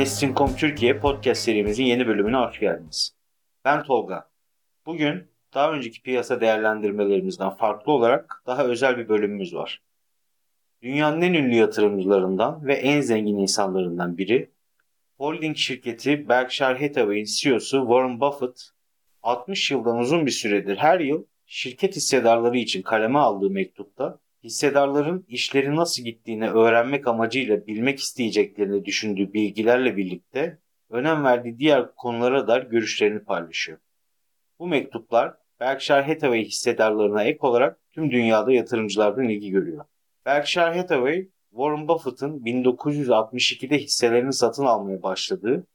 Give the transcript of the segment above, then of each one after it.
Investing.com Türkiye podcast serimizin yeni bölümüne hoş geldiniz. Ben Tolga. Bugün daha önceki piyasa değerlendirmelerimizden farklı olarak daha özel bir bölümümüz var. Dünyanın en ünlü yatırımcılarından ve en zengin insanlarından biri, holding şirketi Berkshire Hathaway'in CEO'su Warren Buffett, 60 yıldan uzun bir süredir her yıl şirket hissedarları için kaleme aldığı mektupta hissedarların işleri nasıl gittiğini öğrenmek amacıyla bilmek isteyeceklerini düşündüğü bilgilerle birlikte önem verdiği diğer konulara dair görüşlerini paylaşıyor. Bu mektuplar Berkshire Hathaway hissedarlarına ek olarak tüm dünyada yatırımcılardan ilgi görüyor. Berkshire Hathaway, Warren Buffett'ın 1962'de hisselerini satın almaya başladığı,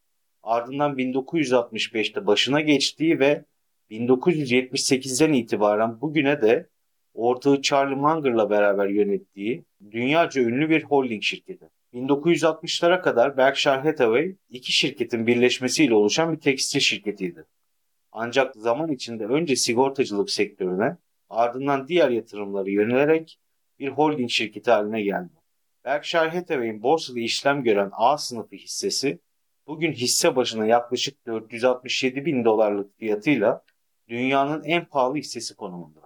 ardından 1965'te başına geçtiği ve 1978'den itibaren bugüne de ortağı Charlie Munger'la beraber yönettiği dünyaca ünlü bir holding şirketi. 1960'lara kadar Berkshire Hathaway iki şirketin birleşmesiyle oluşan bir tekstil şirketiydi. Ancak zaman içinde önce sigortacılık sektörüne ardından diğer yatırımları yönelerek bir holding şirketi haline geldi. Berkshire Hathaway'in borsada işlem gören A sınıfı hissesi bugün hisse başına yaklaşık 467 bin dolarlık fiyatıyla dünyanın en pahalı hissesi konumunda.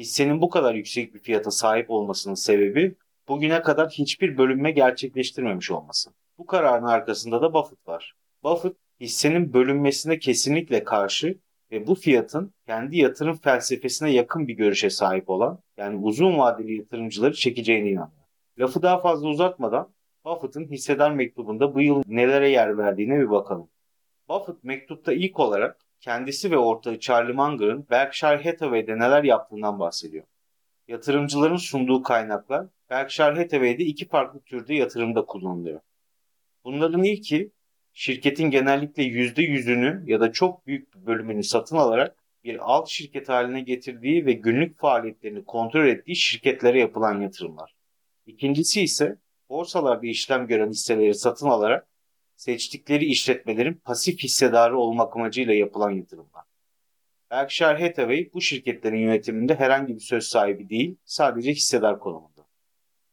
Hissenin bu kadar yüksek bir fiyata sahip olmasının sebebi bugüne kadar hiçbir bölünme gerçekleştirmemiş olması. Bu kararın arkasında da Buffett var. Buffett hissenin bölünmesine kesinlikle karşı ve bu fiyatın kendi yatırım felsefesine yakın bir görüşe sahip olan yani uzun vadeli yatırımcıları çekeceğine inanıyor. Lafı daha fazla uzatmadan Buffett'ın hissedar mektubunda bu yıl nelere yer verdiğine bir bakalım. Buffett mektupta ilk olarak kendisi ve ortağı Charlie Munger'ın Berkshire Hathaway'de neler yaptığından bahsediyor. Yatırımcıların sunduğu kaynaklar Berkshire Hathaway'de iki farklı türde yatırımda kullanılıyor. Bunların ilki şirketin genellikle %100'ünü ya da çok büyük bir bölümünü satın alarak bir alt şirket haline getirdiği ve günlük faaliyetlerini kontrol ettiği şirketlere yapılan yatırımlar. İkincisi ise borsalarda işlem gören hisseleri satın alarak seçtikleri işletmelerin pasif hissedarı olmak amacıyla yapılan yatırımlar. Berkshire Hathaway bu şirketlerin yönetiminde herhangi bir söz sahibi değil, sadece hissedar konumunda.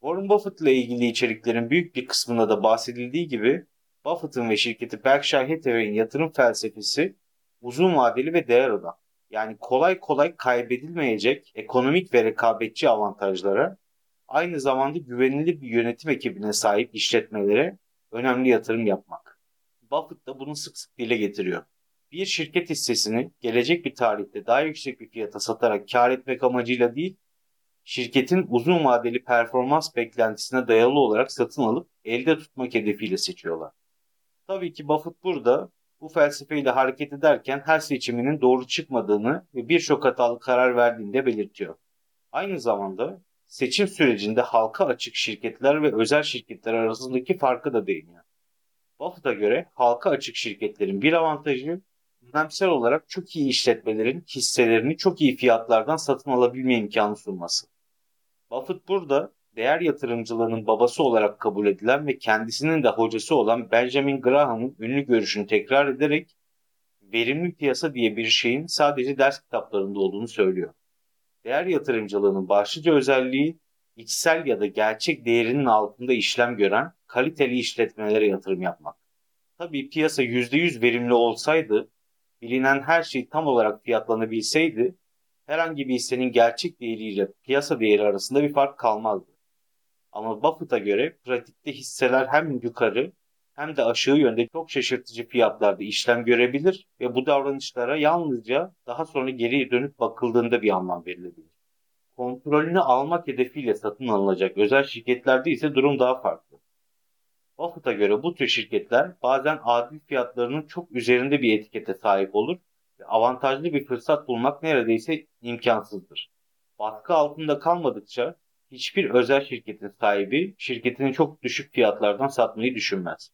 Warren Buffett ile ilgili içeriklerin büyük bir kısmında da bahsedildiği gibi Buffett'ın ve şirketi Berkshire Hathaway'in yatırım felsefesi uzun vadeli ve değer odaklı. Yani kolay kolay kaybedilmeyecek ekonomik ve rekabetçi avantajlara, aynı zamanda güvenilir bir yönetim ekibine sahip işletmelere önemli yatırım yapmak. Buffett da bunu sık sık dile getiriyor. Bir şirket hissesini gelecek bir tarihte daha yüksek bir fiyata satarak kar etmek amacıyla değil, şirketin uzun vadeli performans beklentisine dayalı olarak satın alıp elde tutmak hedefiyle seçiyorlar. Tabii ki Buffett burada bu felsefeyle hareket ederken her seçiminin doğru çıkmadığını ve birçok hatalı karar verdiğini de belirtiyor. Aynı zamanda seçim sürecinde halka açık şirketler ve özel şirketler arasındaki farkı da değiniyor. Buffett'a göre halka açık şirketlerin bir avantajı dönemsel olarak çok iyi işletmelerin hisselerini çok iyi fiyatlardan satın alabilme imkanı sunması. Buffett burada değer yatırımcılığının babası olarak kabul edilen ve kendisinin de hocası olan Benjamin Graham'ın ünlü görüşünü tekrar ederek verimli piyasa diye bir şeyin sadece ders kitaplarında olduğunu söylüyor. Değer yatırımcılığının başlıca özelliği içsel ya da gerçek değerinin altında işlem gören kaliteli işletmelere yatırım yapmak. Tabii piyasa %100 verimli olsaydı, bilinen her şey tam olarak fiyatlanabilseydi, herhangi bir hissenin gerçek değeriyle piyasa değeri arasında bir fark kalmazdı. Ama Buffett'a göre pratikte hisseler hem yukarı hem de aşağı yönde çok şaşırtıcı fiyatlarda işlem görebilir ve bu davranışlara yalnızca daha sonra geriye dönüp bakıldığında bir anlam verilebilir. Kontrolünü almak hedefiyle satın alınacak özel şirketlerde ise durum daha farklı. Buffett'a göre bu tür şirketler bazen adil fiyatlarının çok üzerinde bir etikete sahip olur ve avantajlı bir fırsat bulmak neredeyse imkansızdır. Baskı altında kalmadıkça hiçbir özel şirketin sahibi şirketini çok düşük fiyatlardan satmayı düşünmez.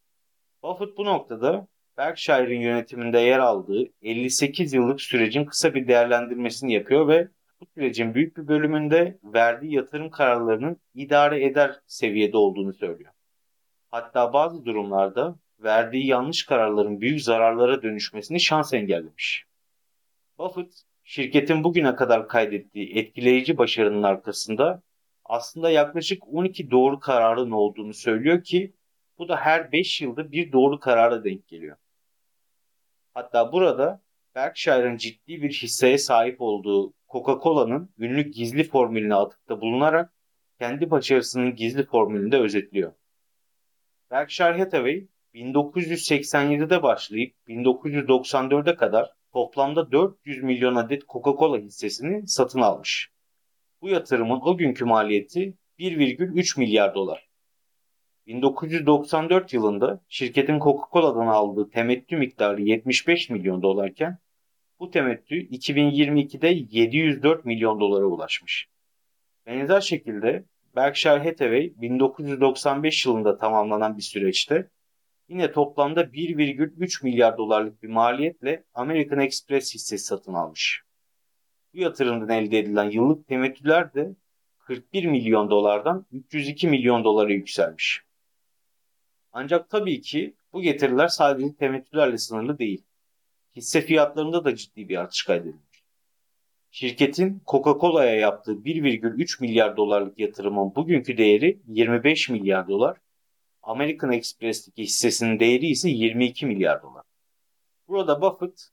Buffett bu noktada Berkshire'ın yönetiminde yer aldığı 58 yıllık sürecin kısa bir değerlendirmesini yapıyor ve bu sürecin büyük bir bölümünde verdiği yatırım kararlarının idare eder seviyede olduğunu söylüyor. Hatta bazı durumlarda verdiği yanlış kararların büyük zararlara dönüşmesini şans engellemiş. Buffett, şirketin bugüne kadar kaydettiği etkileyici başarının arkasında aslında yaklaşık 12 doğru kararın olduğunu söylüyor ki Bu da her 5 yılda bir doğru karara denk geliyor. Hatta burada Berkshire'ın ciddi bir hisseye sahip olduğu Coca-Cola'nın ünlü gizli formülüne atıkta bulunarak kendi başarısının gizli formülünü de özetliyor. Berkshire Hathaway 1987'de başlayıp 1994'e kadar toplamda 400 milyon adet Coca-Cola hissesini satın almış. Bu yatırımın o günkü maliyeti 1,3 milyar dolar. 1994 yılında şirketin Coca-Cola'dan aldığı temettü miktarı 75 milyon dolarken bu temettü 2022'de 704 milyon dolara ulaşmış. Benzer şekilde Berkshire Hathaway 1995 yılında tamamlanan bir süreçte yine toplamda 1,3 milyar dolarlık bir maliyetle American Express hissesi satın almış. Bu yatırımdan elde edilen yıllık temettüler de 41 milyon dolardan 302 milyon dolara yükselmiş. Ancak tabii ki bu getiriler sadece temettülerle sınırlı değil. Hisse fiyatlarında da ciddi bir artış kaydedilmiş. Şirketin Coca-Cola'ya yaptığı 1,3 milyar dolarlık yatırımın bugünkü değeri 25 milyar dolar. American Express'teki hissesinin değeri ise 22 milyar dolar. Burada Buffett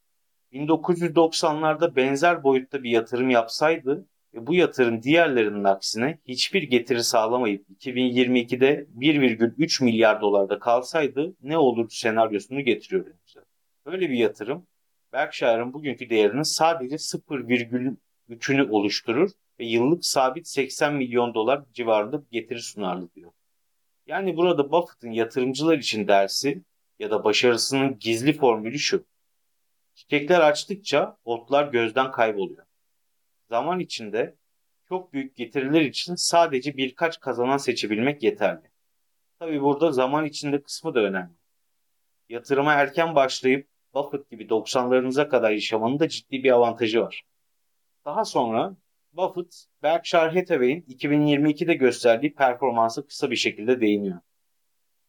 1990'larda benzer boyutta bir yatırım yapsaydı bu yatırım diğerlerinin aksine hiçbir getiri sağlamayıp 2022'de 1,3 milyar dolarda kalsaydı ne olurdu senaryosunu getiriyor önümüze. Böyle bir yatırım Berkshire'ın bugünkü değerinin sadece 0,3'ünü oluşturur ve yıllık sabit 80 milyon dolar civarında bir getiri sunardı diyor. Yani burada Buffett'ın yatırımcılar için dersi ya da başarısının gizli formülü şu. Çiçekler açtıkça otlar gözden kayboluyor. Zaman içinde çok büyük getiriler için sadece birkaç kazanan seçebilmek yeterli. Tabi burada zaman içinde kısmı da önemli. Yatırıma erken başlayıp Buffett gibi 90'larınıza kadar yaşamanın da ciddi bir avantajı var. Daha sonra Buffett, Berkshire Hathaway'in 2022'de gösterdiği performansı kısa bir şekilde değiniyor.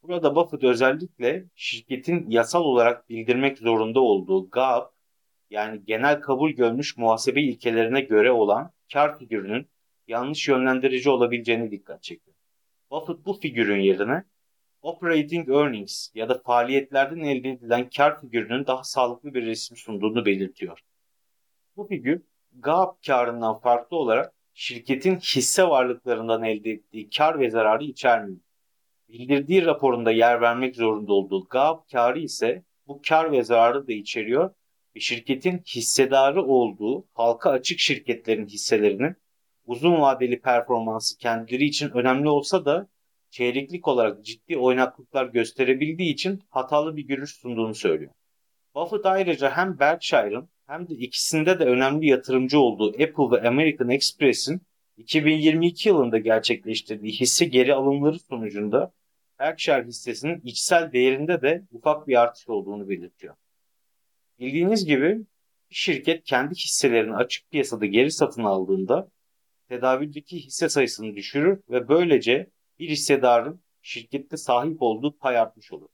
Burada Buffett özellikle şirketin yasal olarak bildirmek zorunda olduğu GAAP yani genel kabul görmüş muhasebe ilkelerine göre olan kar figürünün yanlış yönlendirici olabileceğini dikkat çekiyor. Buffett bu figürün yerine operating earnings ya da faaliyetlerden elde edilen kar figürünün daha sağlıklı bir resim sunduğunu belirtiyor. Bu figür GAAP karından farklı olarak şirketin hisse varlıklarından elde ettiği kar ve zararı içermiyor. Bildirdiği raporunda yer vermek zorunda olduğu GAAP karı ise bu kar ve zararı da içeriyor şirketin hissedarı olduğu halka açık şirketlerin hisselerinin uzun vadeli performansı kendileri için önemli olsa da çeyreklik olarak ciddi oynaklıklar gösterebildiği için hatalı bir görüş sunduğunu söylüyor. Buffett ayrıca hem Berkshire'ın hem de ikisinde de önemli yatırımcı olduğu Apple ve American Express'in 2022 yılında gerçekleştirdiği hisse geri alımları sonucunda Berkshire hissesinin içsel değerinde de ufak bir artış olduğunu belirtiyor. Bildiğiniz gibi bir şirket kendi hisselerini açık piyasada geri satın aldığında tedavüldeki hisse sayısını düşürür ve böylece bir hissedarın şirkette sahip olduğu pay artmış olur.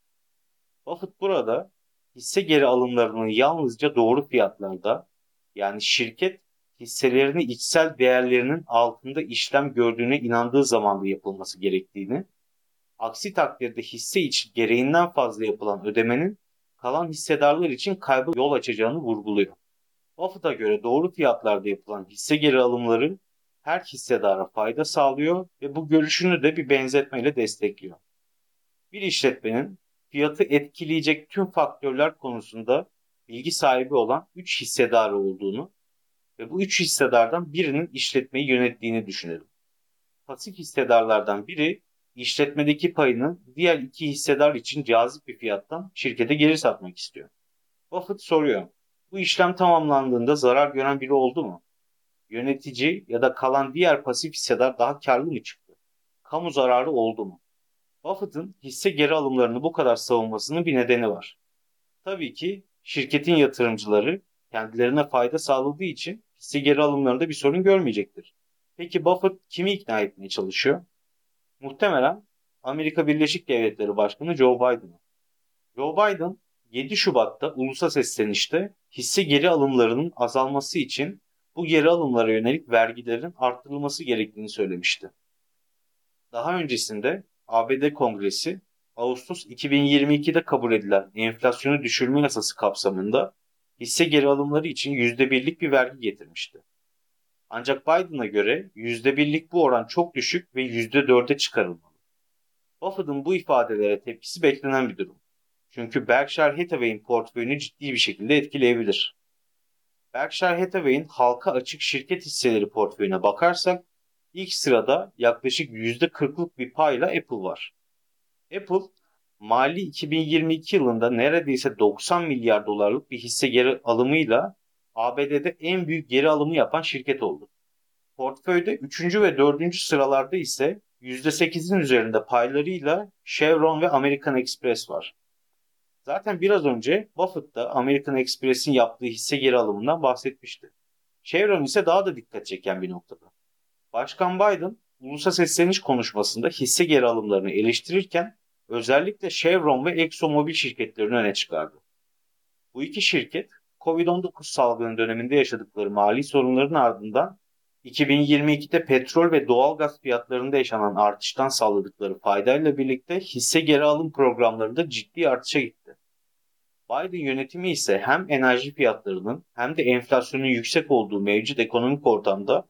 Buffett burada hisse geri alımlarının yalnızca doğru fiyatlarda yani şirket hisselerini içsel değerlerinin altında işlem gördüğüne inandığı zamanda yapılması gerektiğini, aksi takdirde hisse için gereğinden fazla yapılan ödemenin kalan hissedarlar için kaybı yol açacağını vurguluyor. Buffett'a göre doğru fiyatlarda yapılan hisse geri alımları her hissedara fayda sağlıyor ve bu görüşünü de bir benzetmeyle destekliyor. Bir işletmenin fiyatı etkileyecek tüm faktörler konusunda bilgi sahibi olan 3 hissedarı olduğunu ve bu 3 hissedardan birinin işletmeyi yönettiğini düşünelim. Pasif hissedarlardan biri işletmedeki payını diğer iki hissedar için cazip bir fiyattan şirkete geri satmak istiyor. Buffett soruyor. Bu işlem tamamlandığında zarar gören biri oldu mu? Yönetici ya da kalan diğer pasif hissedar daha karlı mı çıktı? Kamu zararı oldu mu? Buffett'ın hisse geri alımlarını bu kadar savunmasının bir nedeni var. Tabii ki şirketin yatırımcıları kendilerine fayda sağladığı için hisse geri alımlarında bir sorun görmeyecektir. Peki Buffett kimi ikna etmeye çalışıyor? Muhtemelen Amerika Birleşik Devletleri Başkanı Joe Biden. Joe Biden 7 Şubat'ta ulusal seslenişte hisse geri alımlarının azalması için bu geri alımlara yönelik vergilerin arttırılması gerektiğini söylemişti. Daha öncesinde ABD Kongresi Ağustos 2022'de kabul edilen enflasyonu düşürme yasası kapsamında hisse geri alımları için %1'lik bir vergi getirmişti. Ancak Biden'a göre %1'lik bu oran çok düşük ve %4'e çıkarılmalı. Buffett'ın bu ifadelere tepkisi beklenen bir durum. Çünkü Berkshire Hathaway'in portföyünü ciddi bir şekilde etkileyebilir. Berkshire Hathaway'in halka açık şirket hisseleri portföyüne bakarsak ilk sırada yaklaşık %40'lık bir payla Apple var. Apple mali 2022 yılında neredeyse 90 milyar dolarlık bir hisse geri alımıyla ABD'de en büyük geri alımı yapan şirket oldu. Portföyde 3. ve 4. sıralarda ise %8'in üzerinde paylarıyla Chevron ve American Express var. Zaten biraz önce Buffett da American Express'in yaptığı hisse geri alımından bahsetmişti. Chevron ise daha da dikkat çeken bir noktada. Başkan Biden ulusa sesleniş konuşmasında hisse geri alımlarını eleştirirken özellikle Chevron ve ExxonMobil şirketlerini öne çıkardı. Bu iki şirket Covid-19 salgını döneminde yaşadıkları mali sorunların ardından 2022'de petrol ve doğal gaz fiyatlarında yaşanan artıştan sağladıkları faydayla birlikte hisse geri alım programlarında ciddi artışa gitti. Biden yönetimi ise hem enerji fiyatlarının hem de enflasyonun yüksek olduğu mevcut ekonomik ortamda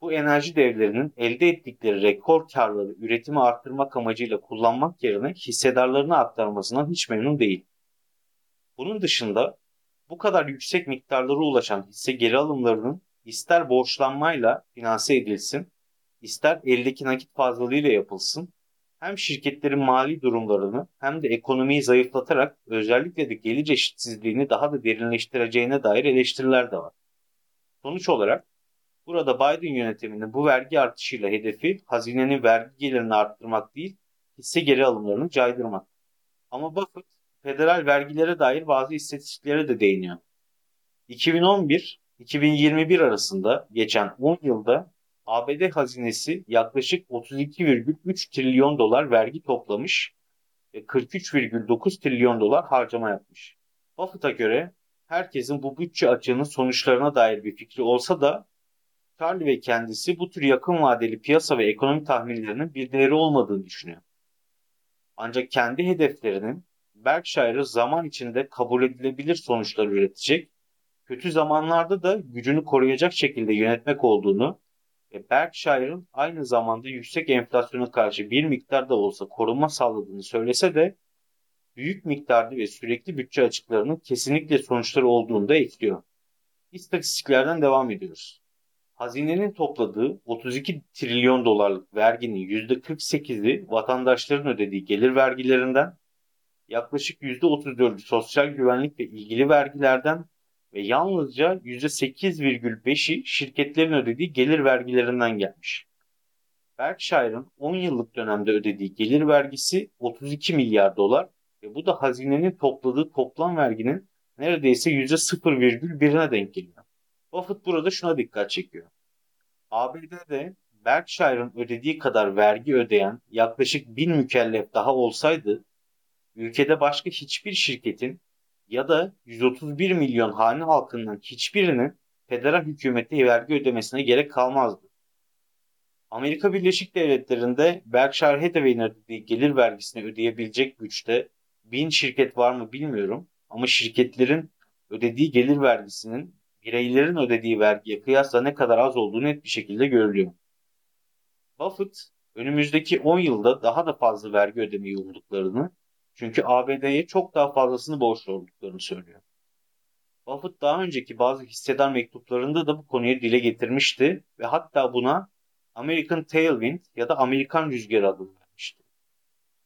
bu enerji devlerinin elde ettikleri rekor karları üretimi arttırmak amacıyla kullanmak yerine hissedarlarına aktarmasından hiç memnun değil. Bunun dışında bu kadar yüksek miktarlara ulaşan hisse geri alımlarının ister borçlanmayla finanse edilsin, ister eldeki nakit fazlalığıyla yapılsın, hem şirketlerin mali durumlarını hem de ekonomiyi zayıflatarak özellikle de gelir eşitsizliğini daha da derinleştireceğine dair eleştiriler de var. Sonuç olarak burada Biden yönetiminin bu vergi artışıyla hedefi hazinenin vergi gelirini arttırmak değil, hisse geri alımlarını caydırmak. Ama Buffett federal vergilere dair bazı istatistiklere de değiniyor. 2011-2021 arasında geçen 10 yılda ABD hazinesi yaklaşık 32,3 trilyon dolar vergi toplamış ve 43,9 trilyon dolar harcama yapmış. Buffett'a göre herkesin bu bütçe açığının sonuçlarına dair bir fikri olsa da Charlie ve kendisi bu tür yakın vadeli piyasa ve ekonomi tahminlerinin bir değeri olmadığını düşünüyor. Ancak kendi hedeflerinin Berkshire'ı zaman içinde kabul edilebilir sonuçlar üretecek, kötü zamanlarda da gücünü koruyacak şekilde yönetmek olduğunu ve Berkshire'ın aynı zamanda yüksek enflasyona karşı bir miktar da olsa korunma sağladığını söylese de büyük miktarda ve sürekli bütçe açıklarının kesinlikle sonuçları olduğunu da ekliyor. İstatistiklerden devam ediyoruz. Hazinenin topladığı 32 trilyon dolarlık verginin %48'i vatandaşların ödediği gelir vergilerinden, yaklaşık %34'ü sosyal güvenlik ve ilgili vergilerden ve yalnızca %8,5'i şirketlerin ödediği gelir vergilerinden gelmiş. Berkshire'ın 10 yıllık dönemde ödediği gelir vergisi 32 milyar dolar ve bu da hazinenin topladığı toplam verginin neredeyse %0,1'ine denk geliyor. Buffett burada şuna dikkat çekiyor. ABD'de Berkshire'ın ödediği kadar vergi ödeyen yaklaşık 1000 mükellef daha olsaydı ülkede başka hiçbir şirketin ya da 131 milyon hane halkının hiçbirinin federal hükümete vergi ödemesine gerek kalmazdı. Amerika Birleşik Devletleri'nde Berkshire Hathaway'in ödediği gelir vergisini ödeyebilecek güçte bin şirket var mı bilmiyorum ama şirketlerin ödediği gelir vergisinin bireylerin ödediği vergiye kıyasla ne kadar az olduğu net bir şekilde görülüyor. Buffett önümüzdeki 10 yılda daha da fazla vergi ödemeyi umduklarını çünkü ABD'ye çok daha fazlasını borçlu olduklarını söylüyor. Buffett daha önceki bazı hissedar mektuplarında da bu konuyu dile getirmişti ve hatta buna American Tailwind ya da Amerikan Rüzgarı adını vermişti.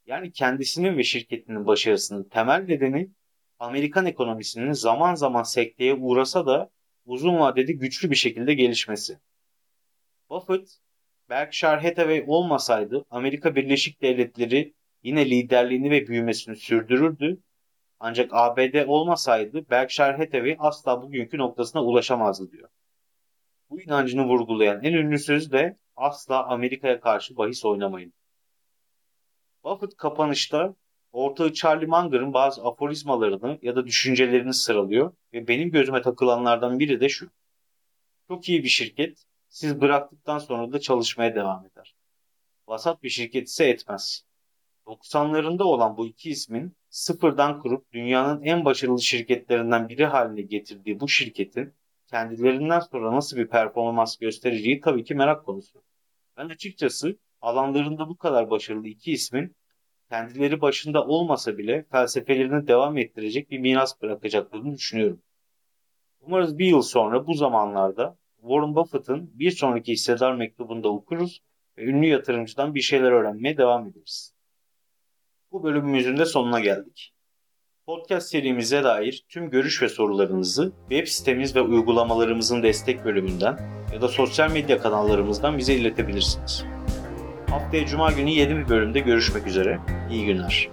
Yani kendisinin ve şirketinin başarısının temel nedeni Amerikan ekonomisinin zaman zaman sekteye uğrasa da uzun vadede güçlü bir şekilde gelişmesi. Buffett, Berkshire Hathaway olmasaydı Amerika Birleşik Devletleri yine liderliğini ve büyümesini sürdürürdü. Ancak ABD olmasaydı Berkshire Hathaway asla bugünkü noktasına ulaşamazdı diyor. Bu inancını vurgulayan en ünlü söz de asla Amerika'ya karşı bahis oynamayın. Buffett kapanışta ortağı Charlie Munger'ın bazı aforizmalarını ya da düşüncelerini sıralıyor ve benim gözüme takılanlardan biri de şu. Çok iyi bir şirket siz bıraktıktan sonra da çalışmaya devam eder. Vasat bir şirket ise etmez 90'larında olan bu iki ismin sıfırdan kurup dünyanın en başarılı şirketlerinden biri haline getirdiği bu şirketin kendilerinden sonra nasıl bir performans göstereceği tabii ki merak konusu. Ben açıkçası alanlarında bu kadar başarılı iki ismin kendileri başında olmasa bile felsefelerini devam ettirecek bir miras bırakacaklarını düşünüyorum. Umarız bir yıl sonra bu zamanlarda Warren Buffett'ın bir sonraki hissedar mektubunda okuruz ve ünlü yatırımcıdan bir şeyler öğrenmeye devam ederiz. Bu bölümümüzün de sonuna geldik. Podcast serimize dair tüm görüş ve sorularınızı web sitemiz ve uygulamalarımızın destek bölümünden ya da sosyal medya kanallarımızdan bize iletebilirsiniz. Haftaya Cuma günü yeni bir bölümde görüşmek üzere. İyi günler.